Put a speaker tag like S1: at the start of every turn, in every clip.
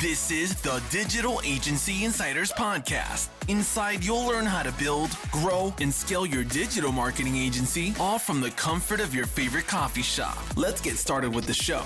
S1: This is the Digital Agency Insiders Podcast. Inside, you'll learn how to build, grow, and scale your digital marketing agency, all from the comfort of your favorite coffee shop. Let's get started with the show.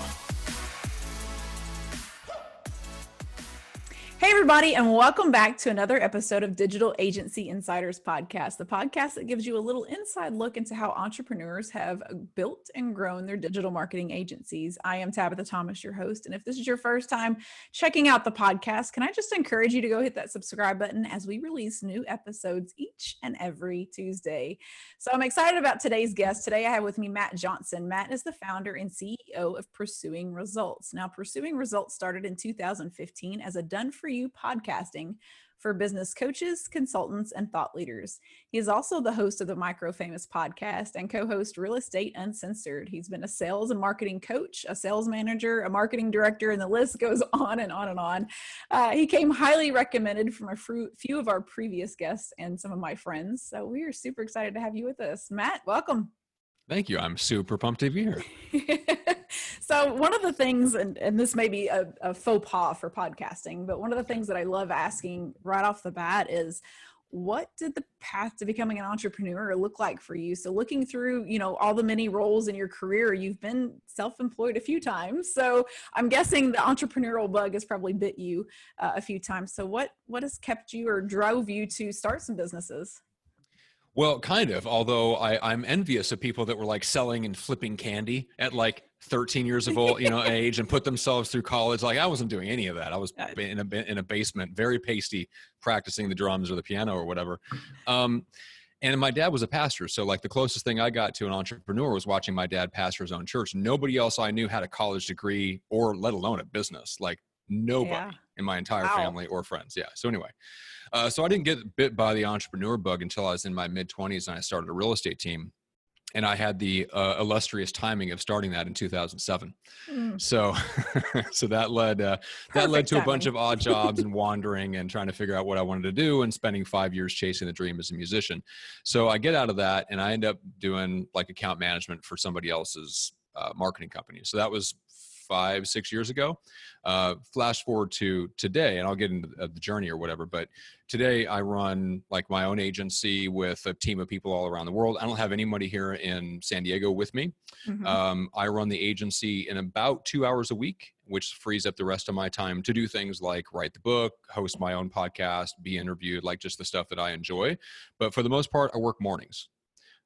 S2: Hey, everybody, and welcome back to another episode of Digital Agency Insiders Podcast, the podcast that gives you a little inside look into how entrepreneurs have built and grown their digital marketing agencies. I am Tabitha Thomas, your host. And if this is your first time checking out the podcast, can I just encourage you to go hit that subscribe button as we release new episodes each and every Tuesday? So I'm excited about today's guest. Today, I have with me Matt Johnson. Matt is the founder and CEO of Pursuing Results. Now, Pursuing Results started in 2015 as a done for you podcasting for business coaches, consultants, and thought leaders. He is also the host of the Micro Famous podcast and co host Real Estate Uncensored. He's been a sales and marketing coach, a sales manager, a marketing director, and the list goes on and on and on. Uh, he came highly recommended from a few of our previous guests and some of my friends. So we are super excited to have you with us. Matt, welcome.
S3: Thank you. I'm super pumped to be here.
S2: so one of the things, and, and this may be a, a faux pas for podcasting, but one of the things that I love asking right off the bat is, what did the path to becoming an entrepreneur look like for you? So looking through you know all the many roles in your career you've been self-employed a few times. So i'm guessing the entrepreneurial bug has probably bit you uh, a few times. So what what has kept you or drove you to start some businesses?
S3: Well, kind of. Although I, I'm envious of people that were like selling and flipping candy at like 13 years of old, you know, age, and put themselves through college. Like I wasn't doing any of that. I was in a in a basement, very pasty, practicing the drums or the piano or whatever. Um, and my dad was a pastor, so like the closest thing I got to an entrepreneur was watching my dad pastor his own church. Nobody else I knew had a college degree or let alone a business. Like nobody yeah. in my entire wow. family or friends. Yeah. So anyway, uh, so I didn't get bit by the entrepreneur bug until I was in my mid 20s and I started a real estate team. And I had the uh, illustrious timing of starting that in 2007. Mm. So, so that led uh, that led to timing. a bunch of odd jobs and wandering and trying to figure out what I wanted to do and spending five years chasing the dream as a musician. So I get out of that and I end up doing like account management for somebody else's uh, marketing company. So that was five, six years ago. Uh, flash forward to today, and I'll get into the journey or whatever. But today, I run like my own agency with a team of people all around the world. I don't have anybody here in San Diego with me. Mm-hmm. Um, I run the agency in about two hours a week, which frees up the rest of my time to do things like write the book, host my own podcast, be interviewed, like just the stuff that I enjoy. But for the most part, I work mornings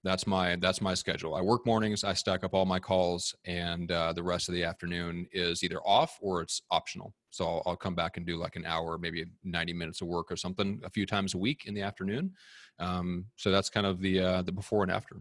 S3: that's my that's my schedule i work mornings i stack up all my calls and uh, the rest of the afternoon is either off or it's optional so I'll, I'll, come back and do like an hour maybe 90 minutes of work or something a few times a week in the afternoon um, so that's kind of the uh, the before and after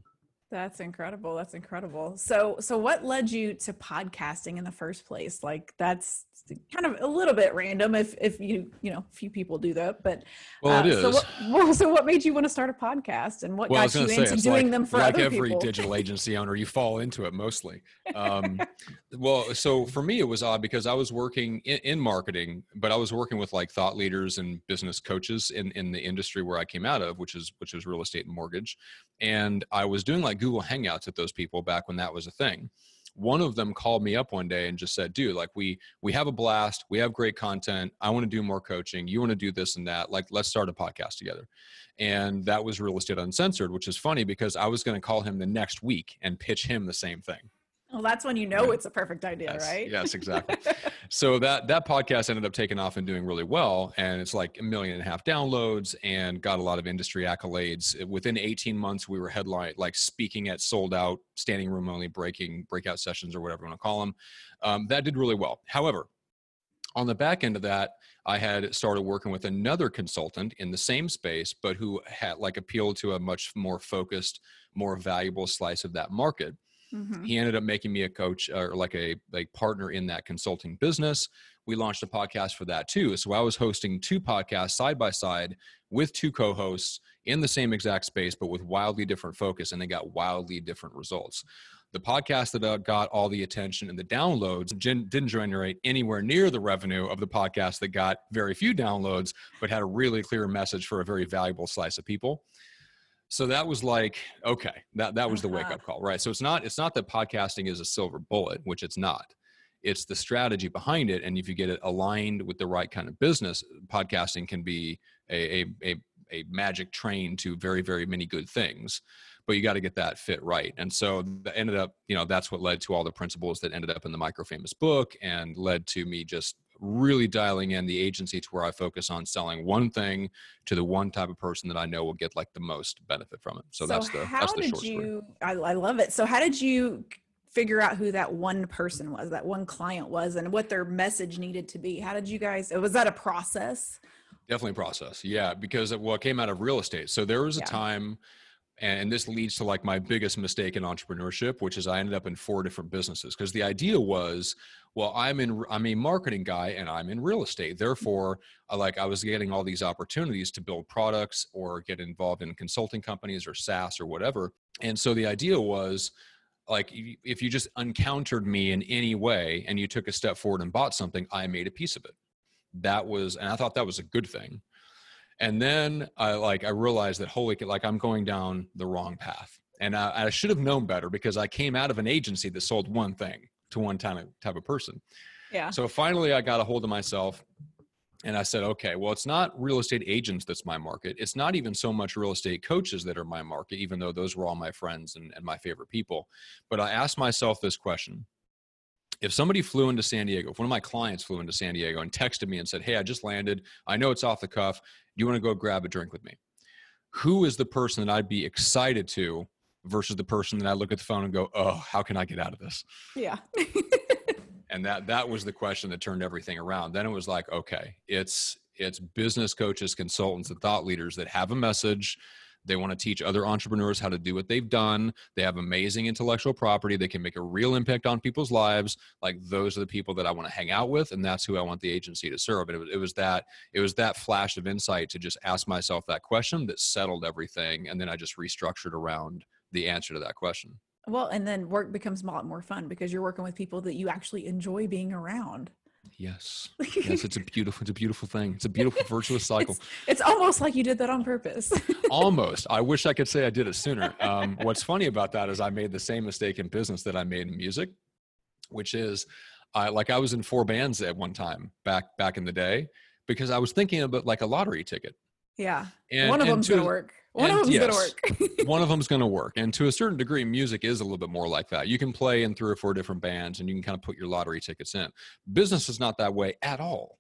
S2: that's incredible. That's incredible. So, so what led you to podcasting in the first place? Like, that's kind of a little bit random if if you you know few people do that but
S3: well uh, it is.
S2: so what, well, so what made you want to start a podcast and what well, got you say, into doing
S3: like,
S2: them for
S3: like every
S2: people?
S3: digital agency owner you fall into it mostly. Um, well so for me it was odd because i was working in, in, marketing but i was working with like thought leaders and business coaches in in the industry where i came out of which is which is real estate and mortgage. And i was doing like google hangouts with those people back when that was a thing one of them called me up one day and just said dude like we we have a blast. We have great content. I want to do more coaching. You want to do this and that. Like let's start a podcast together. And that was real estate uncensored which is funny because i was going to call him the next week and pitch him the same thing
S2: well, that's when you know right. it's a perfect idea,
S3: yes,
S2: right?
S3: Yes, exactly. so that that podcast ended up taking off and doing really well, and it's like a million and a half downloads, and got a lot of industry accolades. Within 18 months, we were headline like speaking at sold out, standing room only, breaking breakout sessions or whatever you want to call them. Um, that did really well. However, on the back end of that, I had started working with another consultant in the same space, but who had like appealed to a much more focused, more valuable slice of that market. Mm-hmm. He ended up making me a coach or like a like partner in that consulting business. We launched a podcast for that too. So I was hosting two podcasts side by side with two co-hosts in the same exact space, but with wildly different focus, and they got wildly different results. The podcast that uh, got all the attention and the downloads didn't generate anywhere near the revenue of the podcast that got very few downloads, but had a really clear message for a very valuable slice of people so that was like okay that that was uh-huh. the wake up call right so it's not it's not that podcasting is a silver bullet which it's not it's the strategy behind it and if you get it aligned with the right kind of business podcasting can be a, a, a, a magic train to very very many good things but you got to get that fit right. And so that ended up, you know, that's what led to all the principles that ended up in the micro famous book and led to me just really dialing in the agency to where I focus on selling one thing to the one type of person that I know will get like the most benefit from it. So, so that's the
S2: how
S3: that's the
S2: did
S3: short
S2: you, I, I love it. So how did you figure out who that one person was, that one client was, and what their message needed to be? How did you guys? Was that a process?
S3: Definitely a process, yeah. Because what came out of real estate. So there was a yeah. time and this leads to like my biggest mistake in entrepreneurship which is i ended up in four different businesses because the idea was well i'm in i'm a marketing guy and i'm in real estate. Therefore like i was getting all these opportunities to build products or get involved in consulting companies or saas or whatever. And so the idea was like if you just encountered me in any way and you took a step forward and bought something i made a piece of it. That was and i thought that was a good thing and then I like I realized that holy like I'm going down the wrong path, and I, I should have known better because I came out of an agency that sold one thing to one type of, type of person.
S2: Yeah.
S3: So finally, I got a hold of myself, and I said, okay, well, it's not real estate agents that's my market. It's not even so much real estate coaches that are my market, even though those were all my friends and, and my favorite people. But I asked myself this question if somebody flew into San Diego, if one of my clients flew into San Diego and texted me and said, Hey, I just landed. I know it's off the cuff. Do you want to go grab a drink with me? Who is the person that I'd be excited to versus the person that I look at the phone and go, Oh, how can I get out of this?
S2: Yeah.
S3: and that that was the question that turned everything around. Then it was like, okay, it's it's business coaches, consultants, and thought leaders that have a message they want to teach other entrepreneurs how to do what they've done. They have amazing intellectual property. They can make a real impact on people's lives. Like those are the people that I want to hang out with, and that's who I want the agency to serve. And it it was that it was that flash of insight to just ask myself that question that settled everything, and then I just restructured around the answer to that question.
S2: Well, and then work becomes a lot more fun because you're working with people that you actually enjoy being around.
S3: Yes. Yes, it's a beautiful, it's a beautiful thing. It's a beautiful virtuous cycle.
S2: It's, it's almost like you did that on purpose.
S3: almost. I wish I could say I did it sooner. Um, what's funny about that is I made the same mistake in business that I made in music, which is I like I was in four bands at one time back back in the day because I was thinking about like a lottery ticket.
S2: Yeah. And, one of them's going to work. One of them's yes, going to work.
S3: one of them's going to work. And to a certain degree, music is a little bit more like that. You can play in three or four different bands and you can kind of put your lottery tickets in. Business is not that way at all.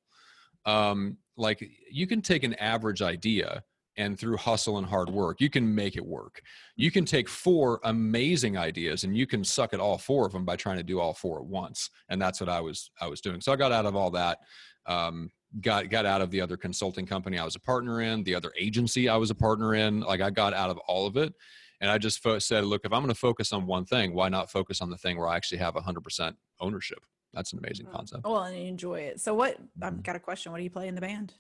S3: Um, like you can take an average idea and through hustle and hard work, you can make it work. You can take four amazing ideas and you can suck at all four of them by trying to do all four at once. And that's what I was I was doing. So I got out of all that. Um, got got out of the other consulting company I was a partner in, the other agency I was a partner in. Like I got out of all of it, and I just fo- said, look, if I'm going to focus on one thing, why not focus on the thing where I actually have 100% ownership? That's an amazing mm-hmm. concept.
S2: Well, and enjoy it. So, what? I've mm-hmm. got a question. What do you play in the band?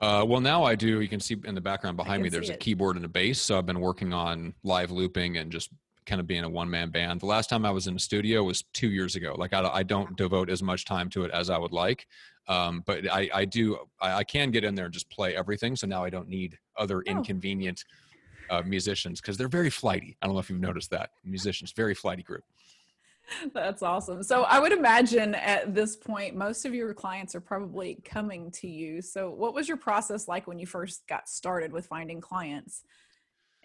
S3: Uh, well, now I do. You can see in the background behind me, there's a keyboard and a bass. So I've been working on live looping and just kind of being a one man band. The last time I was in a studio was two years ago. Like I, I don't devote as much time to it as I would like. Um, but I, I do, I, I, can get in there and just play everything. So now I don't need other oh. inconvenient uh, musicians because they're very flighty. I don't know if you've noticed that musicians, very flighty group.
S2: That's awesome. So I would imagine at this point, most of your clients are probably coming to you. So what was your process like when you first got started with finding clients?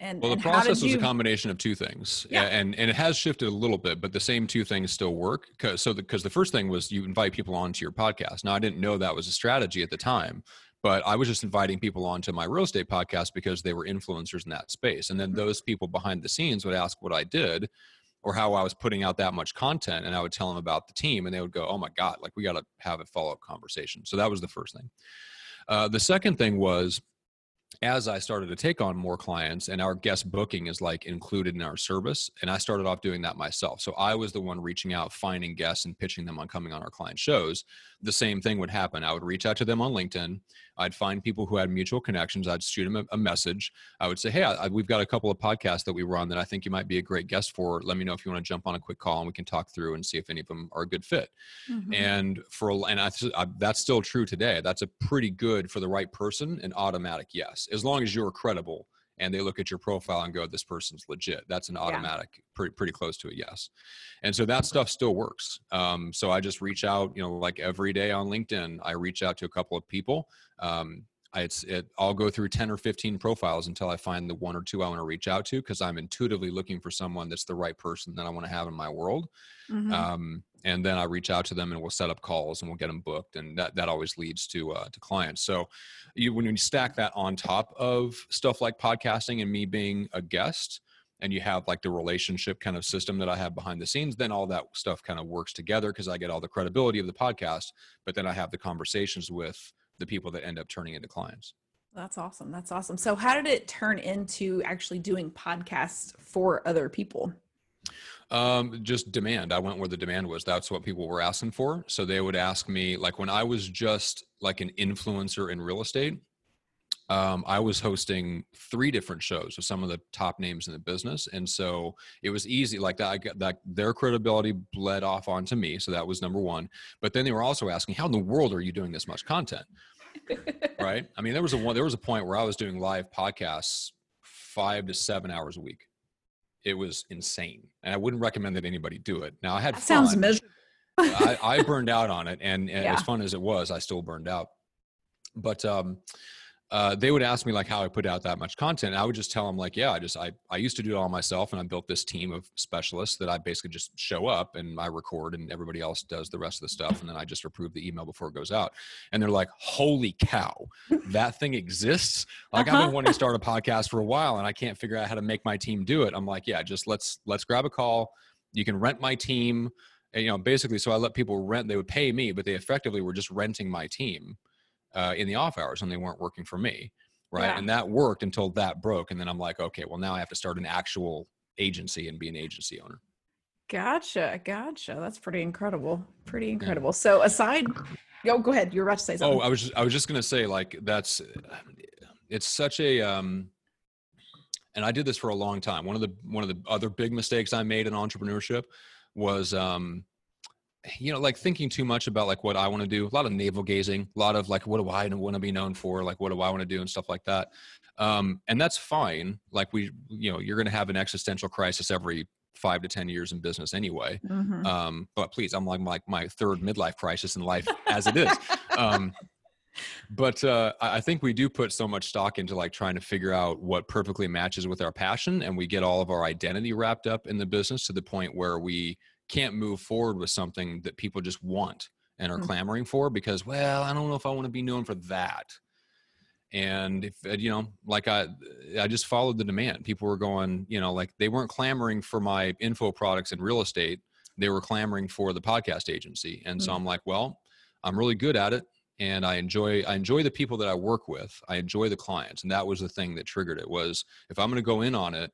S3: And, well, the process was you... a combination of two things, yeah. and and it has shifted a little bit, but the same two things still work. Cause, so because the, the first thing was you invite people onto your podcast. Now I didn't know that was a strategy at the time, but I was just inviting people onto my real estate podcast because they were influencers in that space, and then mm-hmm. those people behind the scenes would ask what I did, or how I was putting out that much content, and I would tell them about the team, and they would go, "Oh my god, like we got to have a follow up conversation." So that was the first thing. Uh, the second thing was as I started to take on more clients and our guest booking is like included in our service, and I started off doing that myself. So I was the one reaching out, finding guests, and pitching them on coming on our client shows. The same thing would happen. I would reach out to them on LinkedIn. I'd find people who had mutual connections. I'd shoot them a, a message. I would say, Hey, I, we've got a couple of podcasts that we run that I think you might be a great guest for. Let me know if you want to jump on a quick call and we can talk through and see if any of them are a good fit. Mm-hmm. And for, and I, I, that's still true today. That's a pretty good for the right person, an automatic yes, as long as you're credible and they look at your profile and go, this person's legit. That's an automatic, yeah. pretty, pretty close to a yes. And so that stuff still works. Um, so I just reach out, you know, like every day on LinkedIn, I reach out to a couple of people. Um, it's, it, I'll go through 10 or 15 profiles until I find the one or two I want to reach out to because I'm intuitively looking for someone that's the right person that I want to have in my world. Mm-hmm. Um, and then I reach out to them and we'll set up calls and we'll get them booked, and that that always leads to uh, to clients. So, you when you stack that on top of stuff like podcasting and me being a guest, and you have like the relationship kind of system that I have behind the scenes, then all that stuff kind of works together because I get all the credibility of the podcast, but then I have the conversations with the people that end up turning into clients.
S2: That's awesome. That's awesome. So, how did it turn into actually doing podcasts for other people?
S3: Um, just demand. I went where the demand was. That's what people were asking for. So they would ask me, like when I was just like an influencer in real estate, um, I was hosting three different shows with some of the top names in the business, and so it was easy. Like that, I got that their credibility bled off onto me, so that was number one. But then they were also asking, "How in the world are you doing this much content?" right? I mean, there was a one. There was a point where I was doing live podcasts five to seven hours a week it was insane and i wouldn't recommend that anybody do it now i had
S2: sounds miserable
S3: I, I, burned out on it and, and yeah. as fun as it was i still burned out but um uh, they would ask me like how I put out that much content. I would just tell them like, yeah, I just I I used to do it all myself, and I built this team of specialists that I basically just show up and I record, and everybody else does the rest of the stuff, and then I just approve the email before it goes out. And they're like, holy cow, that thing exists! Like uh-huh. I've been uh-huh. wanting to start a podcast for a while, and I can't figure out how to make my team do it. I'm like, yeah, just let's let's grab a call. You can rent my team. And, you know, basically, so I let people rent. They would pay me, but they effectively were just renting my team uh, in the off hours and they weren't working for me right? Yeah. and that worked until that broke and then i'm like okay well now i have to start an actual agency and be an agency owner.
S2: Gotcha gotcha. That's pretty incredible pretty incredible. Yeah. so aside go go ahead you're about to say something.
S3: Oh i was just, i was just going to say like that's it's such a um and i did this for a long time. One of the one of the other big mistakes i made in entrepreneurship was um you know like thinking too much about like what i want to do a lot of navel gazing a lot of like what do i want to be known for like what do i want to do and stuff like that. Um, and that's fine like we you know you're going to have an existential crisis every five to ten years in business anyway. Mm-hmm. um, but please i'm like my, my third midlife crisis in life as it is. Um, but uh, i think we do put so much stock into like trying to figure out what perfectly matches with our passion and we get all of our identity wrapped up in the business to the point where we can't move forward with something that people just want and are mm-hmm. clamoring for because well i don't know if i want to be known for that. And if uh, you know like i i just followed the demand. People were going you know like they weren't clamoring for my info products in real estate. They were clamoring for the podcast agency. And mm-hmm. so i'm like well i'm really good at it and i enjoy i enjoy the people that i work with. I enjoy the clients. And that was the thing that triggered it was if i'm going to go in on it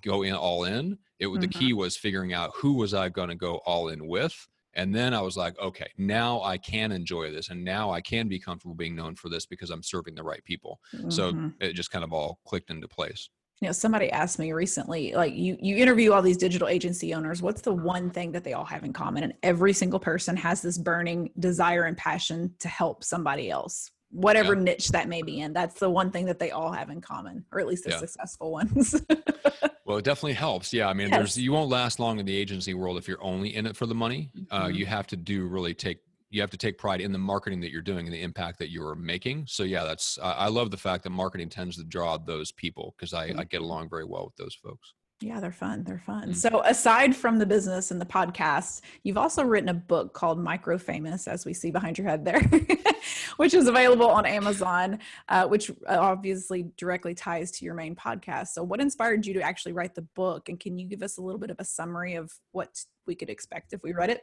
S3: go in all in. It mm-hmm. the key was figuring out who was I going to go all in with. And then I was like, okay, now I can enjoy this, and now I can be comfortable being known for this because I'm serving the right people. Mm-hmm. So it just kind of all clicked into place.
S2: You know, somebody asked me recently, like you you interview all these digital agency owners, what's the one thing that they all have in common? And every single person has this burning desire and passion to help somebody else whatever yeah. niche that may be in. That's the one thing that they all have in common, or at least the yeah. successful ones.
S3: well, it definitely helps. Yeah, I mean, yes. there's you won't last long in the agency world if you're only in it for the money. Uh, mm-hmm. Uh, you have to do really take you have to take pride in the marketing that you're doing and the impact that you're making. So yeah, that's I, I love the fact that marketing tends to draw those people because I, mm-hmm. I get along very well with those folks.
S2: Yeah, they're fun. They're fun. Mm-hmm. So, aside from the business and the podcast, you've also written a book called Micro Famous, as we see behind your head there, which is available on Amazon, uh, which uh, obviously directly ties to your main podcast. So, what inspired you to actually write the book? And can you give us a little bit of a summary of what we could expect if we read it?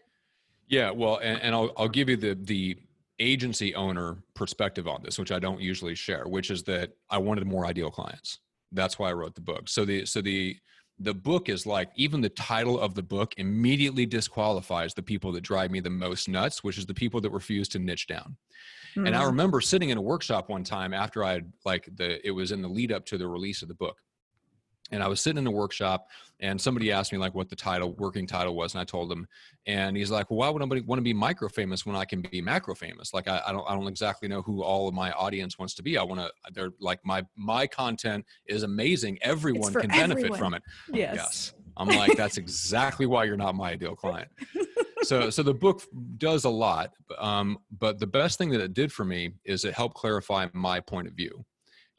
S3: Yeah, well, and, and I'll, I'll give you the the agency owner perspective on this, which I don't usually share, which is that I wanted more ideal clients. That's why I wrote the book. So the so the the book is like even the title of the book immediately disqualifies the people that drive me the most nuts which is the people that refuse to niche down mm-hmm. and i hmm. remember sitting in a workshop one time after i had like the it was in the lead up to the release of the book and I was sitting in a workshop and somebody asked me like what the title working title was and I told him and he's like well why would anybody want to be micro famous when I can be macro famous like I, I don't I don't exactly know who all of my audience wants to be. I want to they're like my my content is amazing. Everyone can benefit
S2: everyone.
S3: from it.
S2: Yes.
S3: yes. I'm like that's exactly why you're not my ideal client. So so the book does a lot um, but the best thing that it did for me is it helped clarify my point of view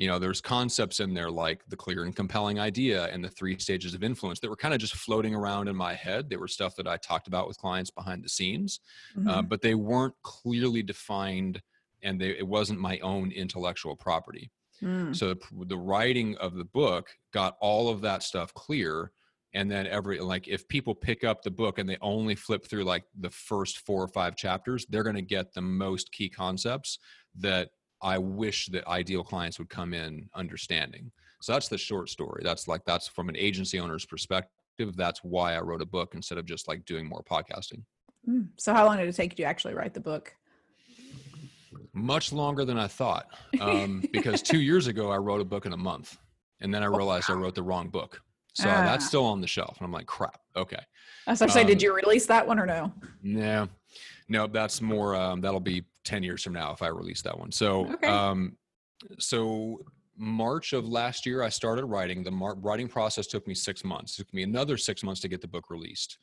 S3: you know there's concepts in there like the clear and compelling idea and the three stages of influence that were kind of just floating around in my head they were stuff that i talked about with clients behind the scenes uh,
S2: Mhm.
S3: but they weren't clearly defined and they, it wasn't my own intellectual property
S2: Mm.
S3: so the, the writing of the book got all of that stuff clear and then every like if people pick up the book and they only flip through like the first four or five chapters they're going to get the most key concepts that i wish that ideal clients would come in understanding so that's the short story that's like that's from an agency owner's perspective that's why i wrote a book instead of just like doing more podcasting
S2: Mm. So how long did it take you to actually write the book?
S3: much longer than i thought um, because two years ago i wrote a book in a month and then i realized i wrote the wrong book so
S2: Ah.
S3: that's still on the shelf and i'm like crap okay
S2: I was to say, did
S3: Um,
S2: you release that one or no?
S3: no no that's more um, that'll be 10 years from now if i release that one. So
S2: Okay.
S3: um, so march of last year i started writing. The mar- writing process took me six months. It took me another six months to get the book released.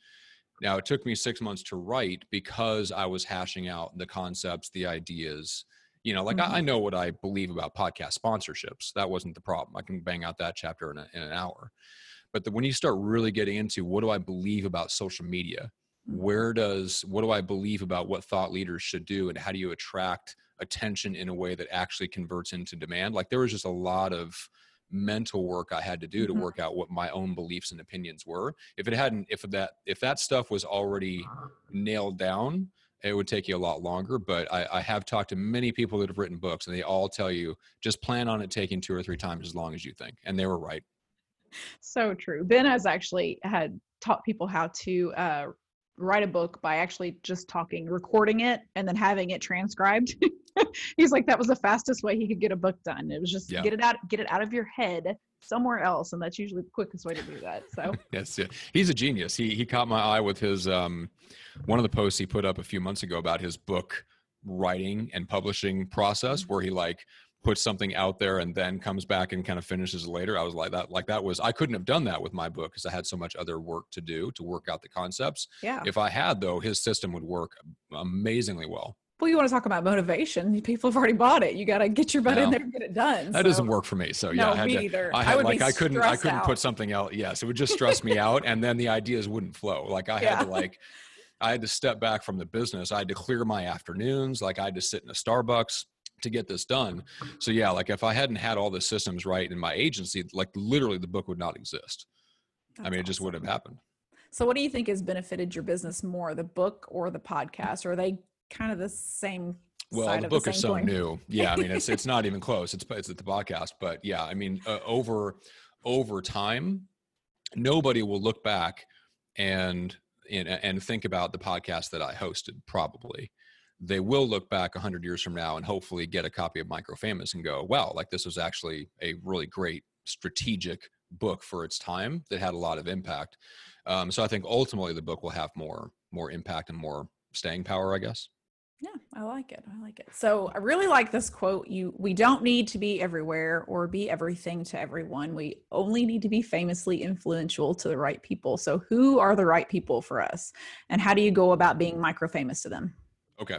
S3: Now it took me six months to write because i was hashing out the concepts the ideas. You know like
S2: Mhm.
S3: I, I know what i believe about podcast sponsorships. That wasn't the problem. I can bang out that chapter in, a, in an hour. But the, when you start really getting into what do i believe about social media. Where does what do i believe about what thought leaders should do and how do you attract attention in a way that actually converts into demand like there was just a lot of mental work i had to do to
S2: Mhm.
S3: work out what my own beliefs and opinions were if it hadn't if that if that stuff was already nailed down it would take you a lot longer but I, I have talked to many people that have written books and they all tell you just plan on it taking two or three times as long as you think and they were right
S2: So true. Ben has actually had taught people how to uh, write a book by actually just talking, recording it, and then having it transcribed. He's like that was the fastest way he could get a book done. It was just
S3: Yeah.
S2: get it out, get it out of your head somewhere else, and that's usually the quickest way to do that. So
S3: yes yeah. he's a genius he he caught my eye with his um one of the posts he put up a few months ago about his book writing and publishing process where he like puts something out there and then comes back and kind of finishes it later i was like that like that was i couldn't have done that with my book because i had so much other work to do to work out the concepts
S2: yeah.
S3: if i had though his system would work amazingly well
S2: Well, you want to talk about motivation? People have already bought it. You got to get your butt in there and get it done.
S3: that doesn't work for me so
S2: No,
S3: yeah i had
S2: me
S3: to
S2: either.
S3: I
S2: I
S3: had
S2: would
S3: like I couldn't I couldn't
S2: out.
S3: put something else. Yes, it would just stress me out, and then the ideas wouldn't flow. Like I had to like I had to step back from the business. I had to clear my afternoons. Like I had to sit in a Starbucks to get this done. So yeah, like if I hadn't had all the systems right in my agency, like literally the book would not exist. I mean, it just wouldn't have happened.
S2: So, what do you think has benefited your business more, the book or the podcast? Or are they kind of the same?
S3: Well, the book
S2: the
S3: is so
S2: coin?
S3: new. Yeah, I mean, it's it's not even close. It's it's at the podcast, but yeah, I mean, uh, over over time, nobody will look back and and and think about the podcast that I hosted. Probably, they will look back a hundred years from now and hopefully get a copy of Micro Famous and go, "Wow, like this was actually a really great strategic book for its time that had a lot of impact." Um, so I think ultimately the book will have more more impact and more staying power, I guess.
S2: Yeah, I like it. I like it. So I really like this quote. You we don't need to be everywhere or be everything to everyone. We only need to be famously influential to the right people. So who are the right people for us? And how do you go about being micro famous to them?
S3: Okay.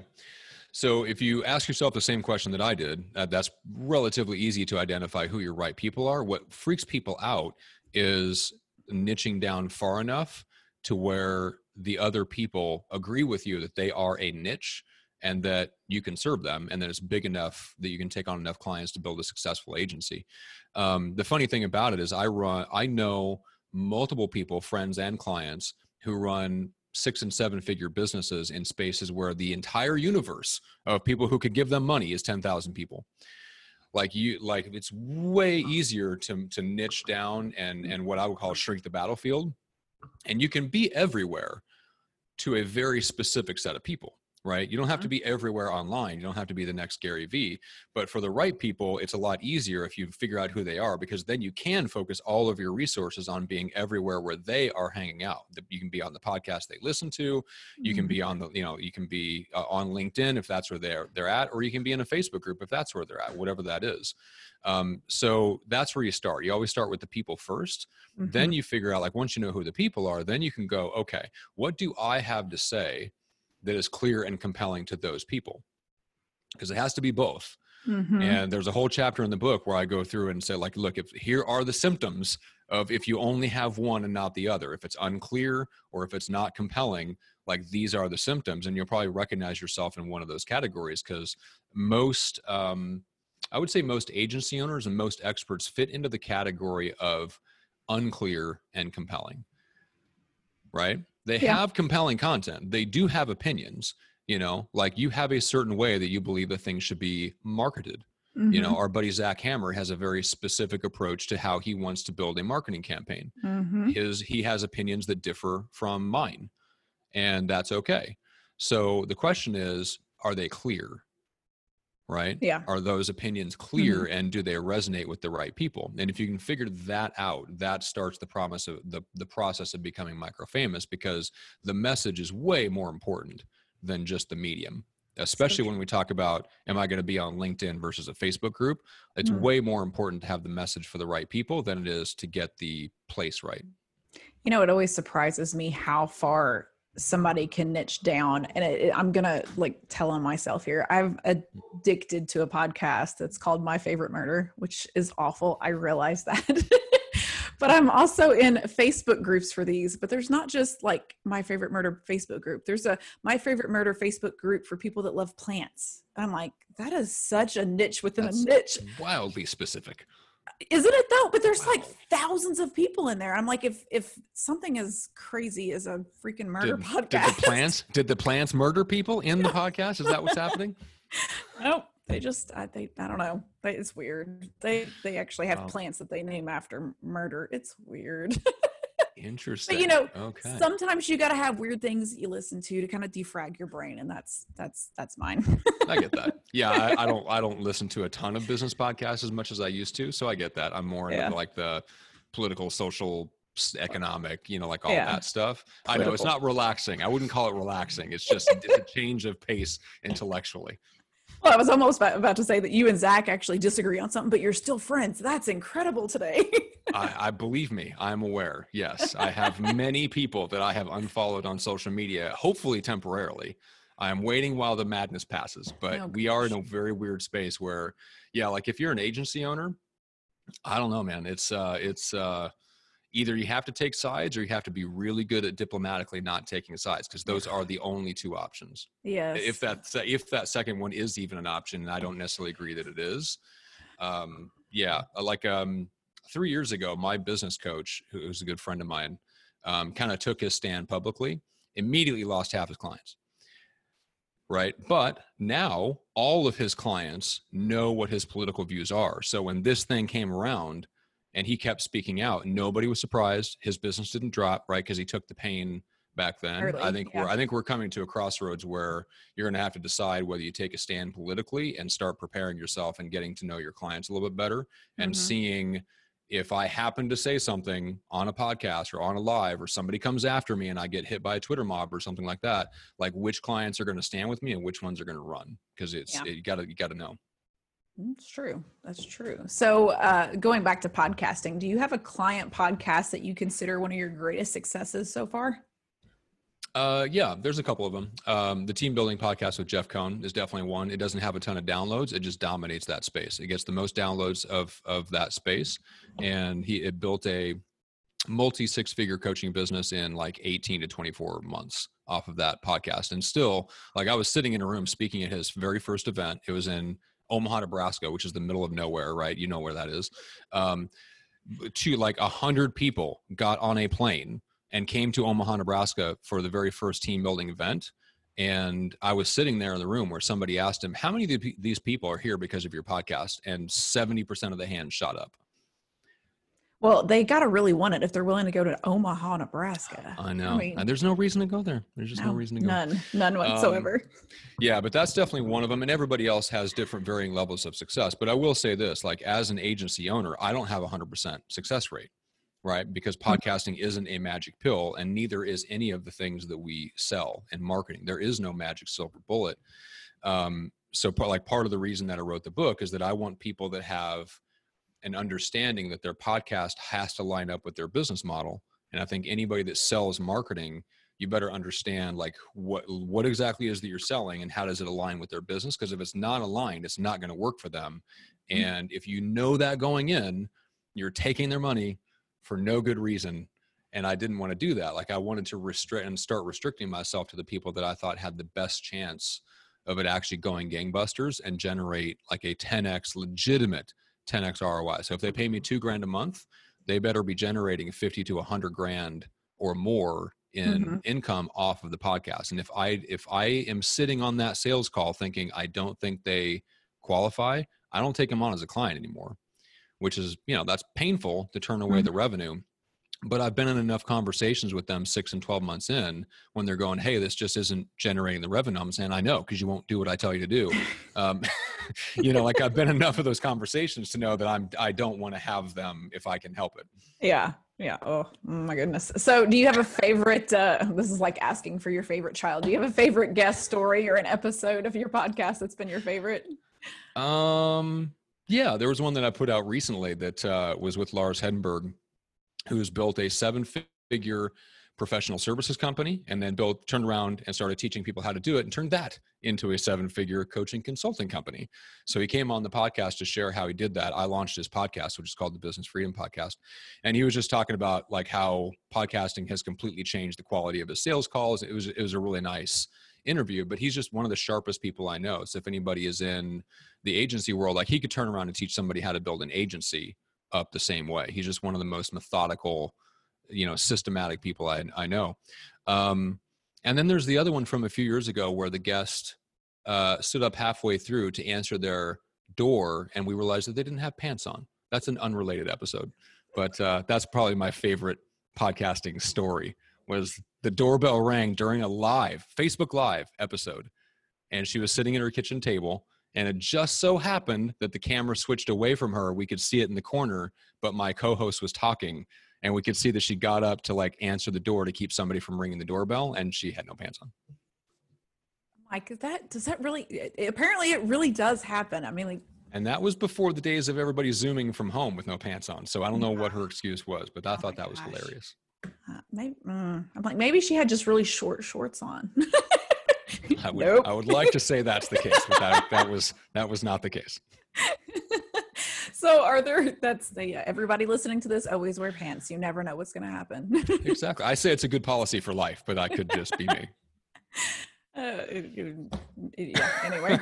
S3: So if you ask yourself the same question that I did, uh, that's relatively easy to identify who your right people are. What freaks people out is niching down far enough to where the other people agree with you that they are a niche and that you can serve them and that it's big enough that you can take on enough clients to build a successful agency. Um, the funny thing about it is I run, I know multiple people, friends and clients who run six and seven figure businesses in spaces where the entire universe of people who could give them money is 10,000 people. Like you, like it's way easier to, to niche down and, and what I would call shrink the battlefield. And you can be everywhere to a very specific set of people. Right? You don't have to
S2: Mhm.
S3: be everywhere online. You don't have to be the next Gary Vee. But for the right people, it's a lot easier if you figure out who they are because then you can focus all of your resources on being everywhere where they are hanging out. You can be on the podcast they listen to. You can
S2: Mhm.
S3: be on the, you know, you can be uh, on LinkedIn if that's where they're they're at, or you can be in a Facebook group if that's where they're at, whatever that is. Um, so that's where you start. You always start with the people 1st Then
S2: Mhm.
S3: you figure out like once you know who the people are, then you can go, okay, what do I have to say that is clear and compelling to those people? Because it has to be both.
S2: Mhm.
S3: And there's a whole chapter in the book where I go through and say, like, look, if here are the symptoms of if you only have one and not the other, if it's unclear or if it's not compelling, like these are the symptoms, and you'll probably recognize yourself in one of those categories because most, um, I would say, most agency owners and most experts fit into the category of unclear and compelling. Right? They
S2: Yeah.
S3: have compelling content. They do have opinions. You know, like you have a certain way that you believe that things should be marketed you know
S2: Mhm.
S3: our buddy zach hammer has a very specific approach to how he wants to build a marketing campaign
S2: Mhm.
S3: his he has opinions that differ from mine and that's okay so the question is are they clear right?
S2: Yeah.
S3: are those opinions clear and do they resonate with the right people? And if you can figure that out that starts the promise of the, the process of becoming micro famous because the message is way more important than just the medium especially when we talk about am i going to be on linkedin versus a facebook group? It's
S2: Mhm.
S3: way more important to have the message for the right people than it is to get the place right.
S2: You know, it always surprises me how far somebody can niche down. And it, it- I'm to like tell on myself here. I've addicted to a podcast that's called My Favorite Murder, which is awful. I realize that. but I'm also in Facebook groups for these. But there's not just like My Favorite Murder Facebook group, there's a My Favorite Murder Facebook group for people that love plants. I'm like, that is such a niche within
S3: That's-
S2: a niche
S3: wildly specific
S2: isn't it though? But there's like thousands of people in there. I'm like if if something as crazy as a freaking murder
S3: did,
S2: podcast
S3: did the plants did the plants murder people in the podcast? Is that what's happening?
S2: No they just i they i don't know. They, it's weird. They they actually have
S3: Wow.
S2: plants that they name after murder. It's weird
S3: interesting
S2: but you know
S3: okay
S2: sometimes you got to have weird things you listen to to kind of defrag your brain and that's that's that's mine
S3: I get that. Yeah, I, I don't. I don't listen to a ton of business podcasts as much as I used to. So I get that. I'm more into like the political, social, economic. You know, like all
S2: Yeah.
S3: that stuff. I know it's not relaxing. I wouldn't call it relaxing. It's just it's a change of pace intellectually.
S2: Well i was almost about, to say that you and zach actually disagree on something but you're still friends that's incredible today
S3: I, I believe me. I'm aware. Yes, I have many people that I have unfollowed on social media. Hopefully, temporarily. I am waiting while the madness passes. But
S2: Oh,
S3: we are in a very weird space where, yeah, like if you're an agency owner, I don't know, man. It's uh, it's uh, either you have to take sides or you have to be really good at diplomatically not taking sides because those are the only two options.
S2: yes
S3: If that if that second one is even an option, and I don't necessarily agree that it is. Um, yeah, uh, like um, three years ago, my business coach, who's a good friend of mine, um, kind of took his stand publicly. Immediately lost half his clients. Right. But now all of his clients know what his political views are. So when this thing came around and he kept speaking out, nobody was surprised. His business didn't drop, right? Because he took the pain back then. I think
S2: yeah.
S3: we're I think we're coming to a crossroads where you're going to have to decide whether you take a stand politically and start preparing yourself and getting to know your clients a little bit better and
S2: Mhm.
S3: seeing if I happen to say something on a podcast or on a live or somebody comes after me and I get hit by a Twitter mob or something like that, like which clients are going to stand with me and which ones are going to run because it's
S2: Yeah.
S3: it, you got to you got to know.
S2: That's true. That's true. So, uh, going back to podcasting, do you have a client podcast that you consider one of your greatest successes so far?
S3: Uh, yeah, there's a couple of them. Um, the team building podcast with Jeff Cohn is definitely one. It doesn't have a ton of downloads. It just dominates that space. It gets the most downloads of of that space, and he it built a multi six figure coaching business in like 18 to 24 months off of that podcast. And still, like I was sitting in a room speaking at his very first event. It was in Omaha, Nebraska, which is the middle of nowhere, right? You know where that is. Um, to like a hundred people got on a plane and came to Omaha, Nebraska for the very first team building event. And I was sitting there in the room where somebody asked him, How many of these people are here because of your podcast? And 70% of the hands shot up.
S2: Well, they got to really want it if they're willing to go to Omaha, Nebraska.
S3: I know. I mean, and there's no reason to go there. There's just no, no reason to go.
S2: None, none um, whatsoever. Um,
S3: yeah, but that's definitely one of them. And everybody else has different varying levels of success. But I will say this like, as an agency owner, I don't have a 100% success rate, right? Because hmm. podcasting isn't a magic pill, and neither is any of the things that we sell in marketing. There is no magic silver bullet. Um, so, like, part of the reason that I wrote the book is that I want people that have an understanding that their podcast has to line up with their business model. And I think anybody that sells marketing, you better understand like what what exactly is that you're selling and how does it align with their business because if it's not aligned it's not going to work for them mm-hmm. and if you know that going in you're taking their money for no good reason and i didn't want to do that like i wanted to restrict and start restricting myself to the people that i thought had the best chance of it actually going gangbusters and generate like a 10x legitimate 10x ROI. So if they pay me two grand a month, they better be generating 50 to 100 grand or more in mm-hmm. income off of the podcast. And if I if I am sitting on that sales call thinking I don't think they qualify, I don't take them on as a client anymore, which is, you know, that's painful to turn away mm-hmm. the revenue but I've been in enough conversations with them six and 12 months in when they're going, Hey, this just isn't generating the revenue. I'm saying, I know, because you won't do what I tell you to do. Um, you know, like I've been enough of those conversations to know that I'm, I don't want to have them if I can help it.
S2: Yeah. Yeah. Oh, my goodness. So do you have a favorite, uh, this is like asking for your favorite child. Do you have a favorite guest story or an episode of your podcast that's been your favorite?
S3: Um, yeah, there was one that I put out recently that uh, was with Lars Hedenberg who's built a seven figure professional services company and then built turned around and started teaching people how to do it and turned that into a seven figure coaching consulting company. So he came on the podcast to share how he did that. I launched his podcast which is called the business freedom podcast. And he was just talking about like how podcasting has completely changed the quality of his sales calls. It was it was a really nice interview but he's just one of the sharpest people i know. So if anybody is in the agency world like he could turn around and teach somebody how to build an agency up the same way. He's just one of the most methodical, you know, systematic people I, I know. Um, and then there's the other one from a few years ago where the guest uh, stood up halfway through to answer their door, and we realized that they didn't have pants on. That's an unrelated episode, but uh, that's probably my favorite podcasting story. Was the doorbell rang during a live Facebook Live episode, and she was sitting at her kitchen table and it just so happened that the camera switched away from her. We could see it in the corner, but my co host was talking. And we could see that she got up to like answer the door to keep somebody from ringing the doorbell, and she had no pants on.
S2: like is that does that really? It, apparently, it really does happen. I mean, like,
S3: and that was before the days of everybody zooming from home with no pants on. So I don't know what her excuse was, but I oh thought that gosh. was hilarious.
S2: Uh, maybe, mm, I'm like, maybe she had just really short shorts on.
S3: I would, nope. I would like to say that's the case, but that, that was that was not the case.
S2: so are there that's the yeah, everybody listening to this always wear pants. You never know what's going to happen.
S3: Exactly. I say it's a good policy for life but that could just be me.
S2: Uh, it, it, yeah anyway.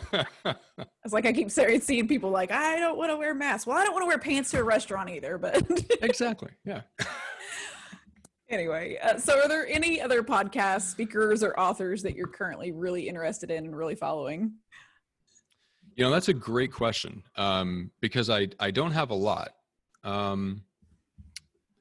S2: It's like i keep seeing people like i don't want to wear masks. Well i don't want to wear pants to a restaurant either but
S3: exactly yeah.
S2: Anyway, uh, so are there any other podcast speakers or authors that you're currently really interested in and really following?
S3: You know, that's a great question um, because I I don't have a lot. Um,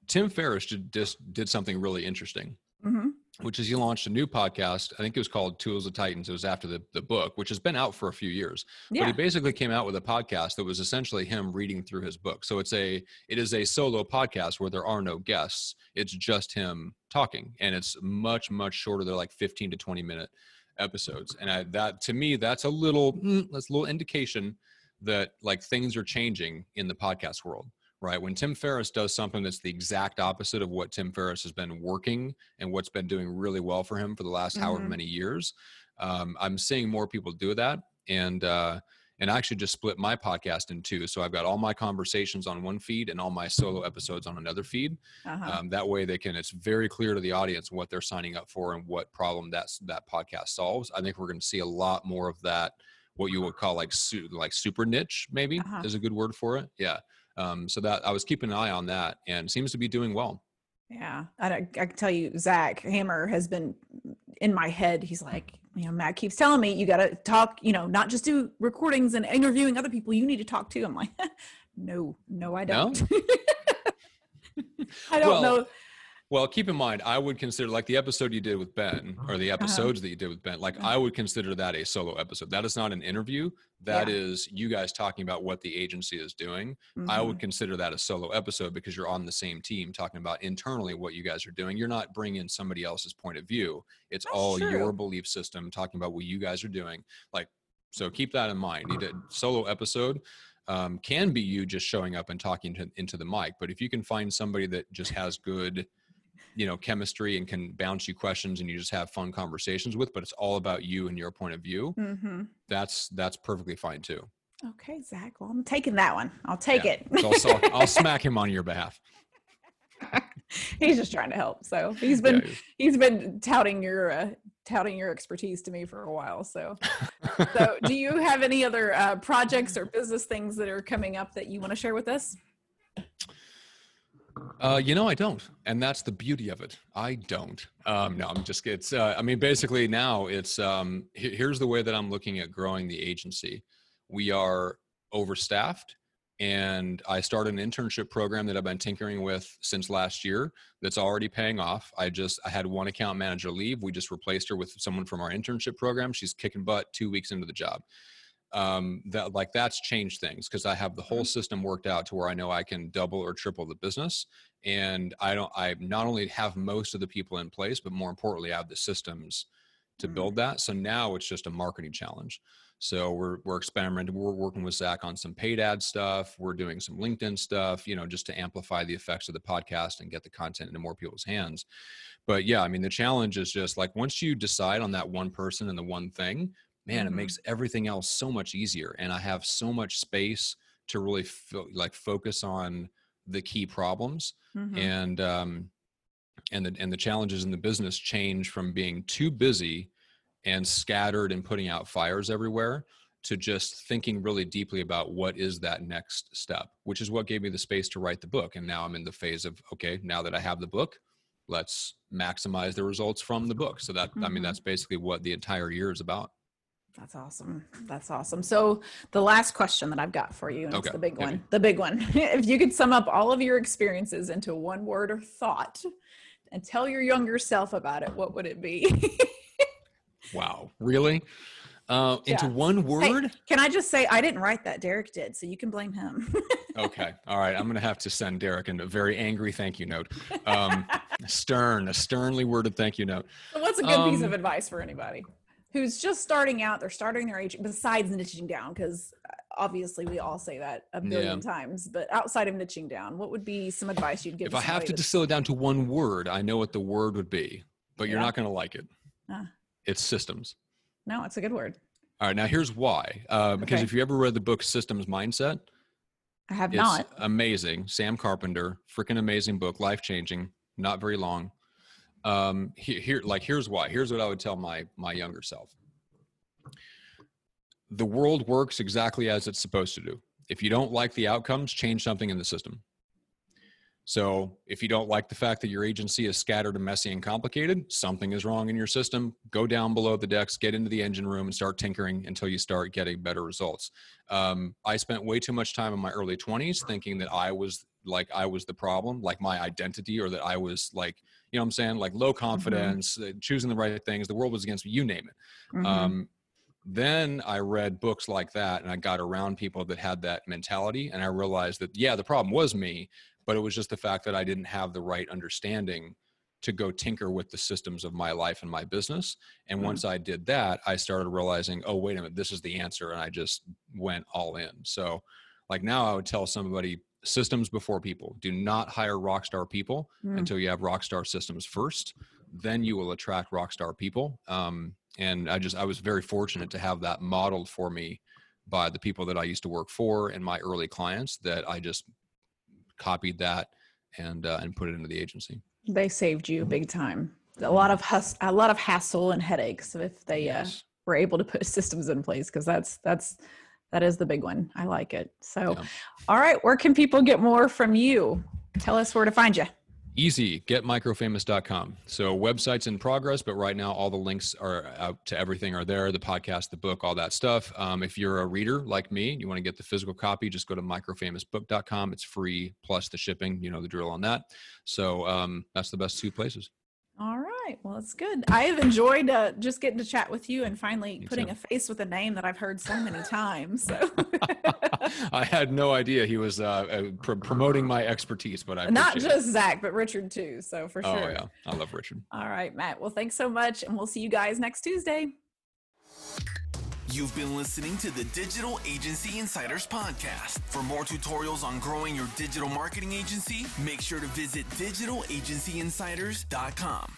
S3: Tim Ferriss did, just did something really interesting. Mm-hmm which is he launched a new podcast. I think it was called Tools of Titans. It was after the, the book, which has been out for a few years. Yeah. But he basically came out with a podcast that was essentially him reading through his book. So it's a it is a solo podcast where there are no guests. It's just him talking. And it's much, much shorter. They're like 15 to 20 minute episodes. And I, that to me, that's a little mm, that's a little indication that like things are changing in the podcast world right? When Tim Ferriss does something that's the exact opposite of what Tim Ferriss has been working and what's been doing really well for him for the last mm-hmm. however many years, um, I'm seeing more people do that. And, uh, and I actually just split my podcast in two. So I've got all my conversations on one feed and all my solo episodes on another feed. Uh-huh. Um, that way they can, it's very clear to the audience what they're signing up for and what problem that's, that podcast solves. I think we're going to see a lot more of that. What you would call like, su- like super niche maybe uh-huh. is a good word for it. Yeah. Um, so that I was keeping an eye on that and seems to be doing well.
S2: Yeah. I, I can tell you, Zach Hammer has been in my head. He's like, you know, Matt keeps telling me you got to talk, you know, not just do recordings and interviewing other people. You need to talk to. I'm like, no, no, I don't. No? I don't
S3: Well,
S2: know.
S3: Well, keep in mind, I would consider like the episode you did with Ben or the
S2: Uh-huh.
S3: episodes that you did with Ben, like I would consider that a solo episode. That is not an interview. That is
S2: Yeah.
S3: you guys talking about what the agency is doing. I
S2: Mhm.
S3: would consider that a solo episode because you're on the same team talking about internally what you guys are doing. You're not bringing in somebody else's point of view. It's
S2: That's
S3: all
S2: true.
S3: your belief system talking about what you guys are doing. Like, so keep that in mind. You did solo episode um, can be you just showing up and talking to, into the mic. But if you can find somebody that just has good, you know, chemistry and can bounce you questions and you just have fun conversations with, but it's all about you and your point of view,
S2: Mhm.
S3: that's that's perfectly fine too.
S2: Okay, Zach. Well, I'm taking that one. I'll take
S3: Yeah.
S2: it.
S3: So I'll, I'll, I'll smack him on your behalf.
S2: he's just trying to help. So he's been he's been touting your uh, touting your expertise to me for a while. So so do you have any other uh, projects or business things that are coming up that you want to share with us?
S3: Uh, you know, I don't, and that's the beauty of it. I don't. Um, no, I'm just. It's. Uh, I mean, basically now it's. Um, here's the way that I'm looking at growing the agency. We are overstaffed, and I started an internship program that I've been tinkering with since last year. That's already paying off. I just. I had one account manager leave. We just replaced her with someone from our internship program. She's kicking butt two weeks into the job um that like that's changed things because i have the whole system worked out to where i know i can double or triple the business and i don't i not only have most of the people in place but more importantly i have the systems to
S2: Mm.
S3: build that so now it's just a marketing challenge. So we're we're experimenting we're working with zach on some paid ad stuff we're doing some linkedin stuff you know just to amplify the effects of the podcast and get the content into more people's hands. But yeah i mean the challenge is just like once you decide on that one person and the one thing man
S2: Mhm.
S3: it makes everything else so much easier and i have so much space to really fo- like focus on the key problems
S2: Mhm.
S3: and um and the and the challenges in the business change from being too busy and scattered and putting out fires everywhere to just thinking really deeply about what is that next step which is what gave me the space to write the book and now i'm in the phase of okay now that i have the book let's maximize the results from the book so that i mean
S2: Mhm.
S3: that's basically what the entire year is about
S2: That's awesome. That's awesome. So the last question that I've got for you, and it's the big
S3: hit me.
S2: one. The big one. if you could sum up all of your experiences into one word or thought and tell your younger self about it, what would it be?
S3: Wow, really? Uh, into
S2: Yeah.
S3: one word?
S2: Can I just say I didn't write that? Derek did, so you can blame him.
S3: Okay, all right. I'm going to have to send Derek a very angry thank you note. Um, stern, a sternly worded thank you note.
S2: So what's a good piece of
S3: Um,
S2: advice for anybody who's just starting out? They're starting their age besides niching down, because obviously we all say that a billion times. But outside of niching down, what would be some advice you'd give?
S3: If I have to distill it down to one word, I know what the word would be, but you're not going to like it.
S2: Ah.
S3: It's systems.
S2: no, it's a good word.
S3: All right, now here's why. Uh, because
S2: Okay.
S3: if you ever read the book Systems Mindset,
S2: I have
S3: it's
S2: not.
S3: amazing. Sam Carpenter, freaking amazing book, life changing, not very long. Um, here, here, like, here's why. Here's what I would tell my my younger self. The world works exactly as it's supposed to do. If you don't like the outcomes, change something in the system. So if you don't like the fact that your agency is scattered and messy and complicated, something is wrong in your system. Go down below the decks, get into the engine room, and start tinkering until you start getting better results. Um, I spent way too much time in my early 20s thinking that I was like I was the problem, like my identity, or that I was like, you know what I'm saying, like low confidence, uh, choosing the right things. The world was against me, you name it.
S2: Mhm.
S3: Um, then I read books like that and I got around people that had that mentality. And I realized that, yeah, the problem was me, but it was just the fact that I didn't have the right understanding to go tinker with the systems of my life and my business. And
S2: Mm.
S3: once I did that, I started realizing, oh, wait a minute, this is the answer. And I just went all in. So, like now, I would tell somebody systems before people. Do not hire rock star people
S2: Mm.
S3: until you have rock star systems first. Then you will attract rock star people. Um, and I just, I was very fortunate to have that modeled for me by the people that I used to work for and my early clients that I just copied that and uh, and put it into the agency.
S2: they saved you big time. A lot of hus- a lot of hassle and headaches if they uh, were able to put systems in place because that's that's that is the big one. I like it. So,
S3: Yeah.
S2: all right, where can people get more from you? Tell us where to find you.
S3: Easy, getmicrofamous.com. So website's in progress, but right now all the links are out to everything are there, the podcast, the book, all that stuff. Um, if you're a reader like me, you want to get the physical copy, just go to microfamousbook.com. It's free plus the shipping, you know the drill on that. So um, that's the best two places.
S2: All right. Well, it's good. I have enjoyed uh, just getting to chat with you and finally
S3: Me
S2: putting
S3: too.
S2: a face with a name that I've heard so many times. So
S3: I had no idea he was uh, uh, pr- promoting my expertise, but I
S2: not
S3: appreciate it.
S2: just Zach, but Richard too. So for sure.
S3: Oh
S2: sure.
S3: yeah, I love Richard.
S2: All right, Matt. Well, thanks so much. And we'll see you guys next Tuesday.
S1: You've been listening to the Digital Agency Insiders Podcast. For more tutorials on growing your digital marketing agency, make sure to visit digitalagencyinsiders.com.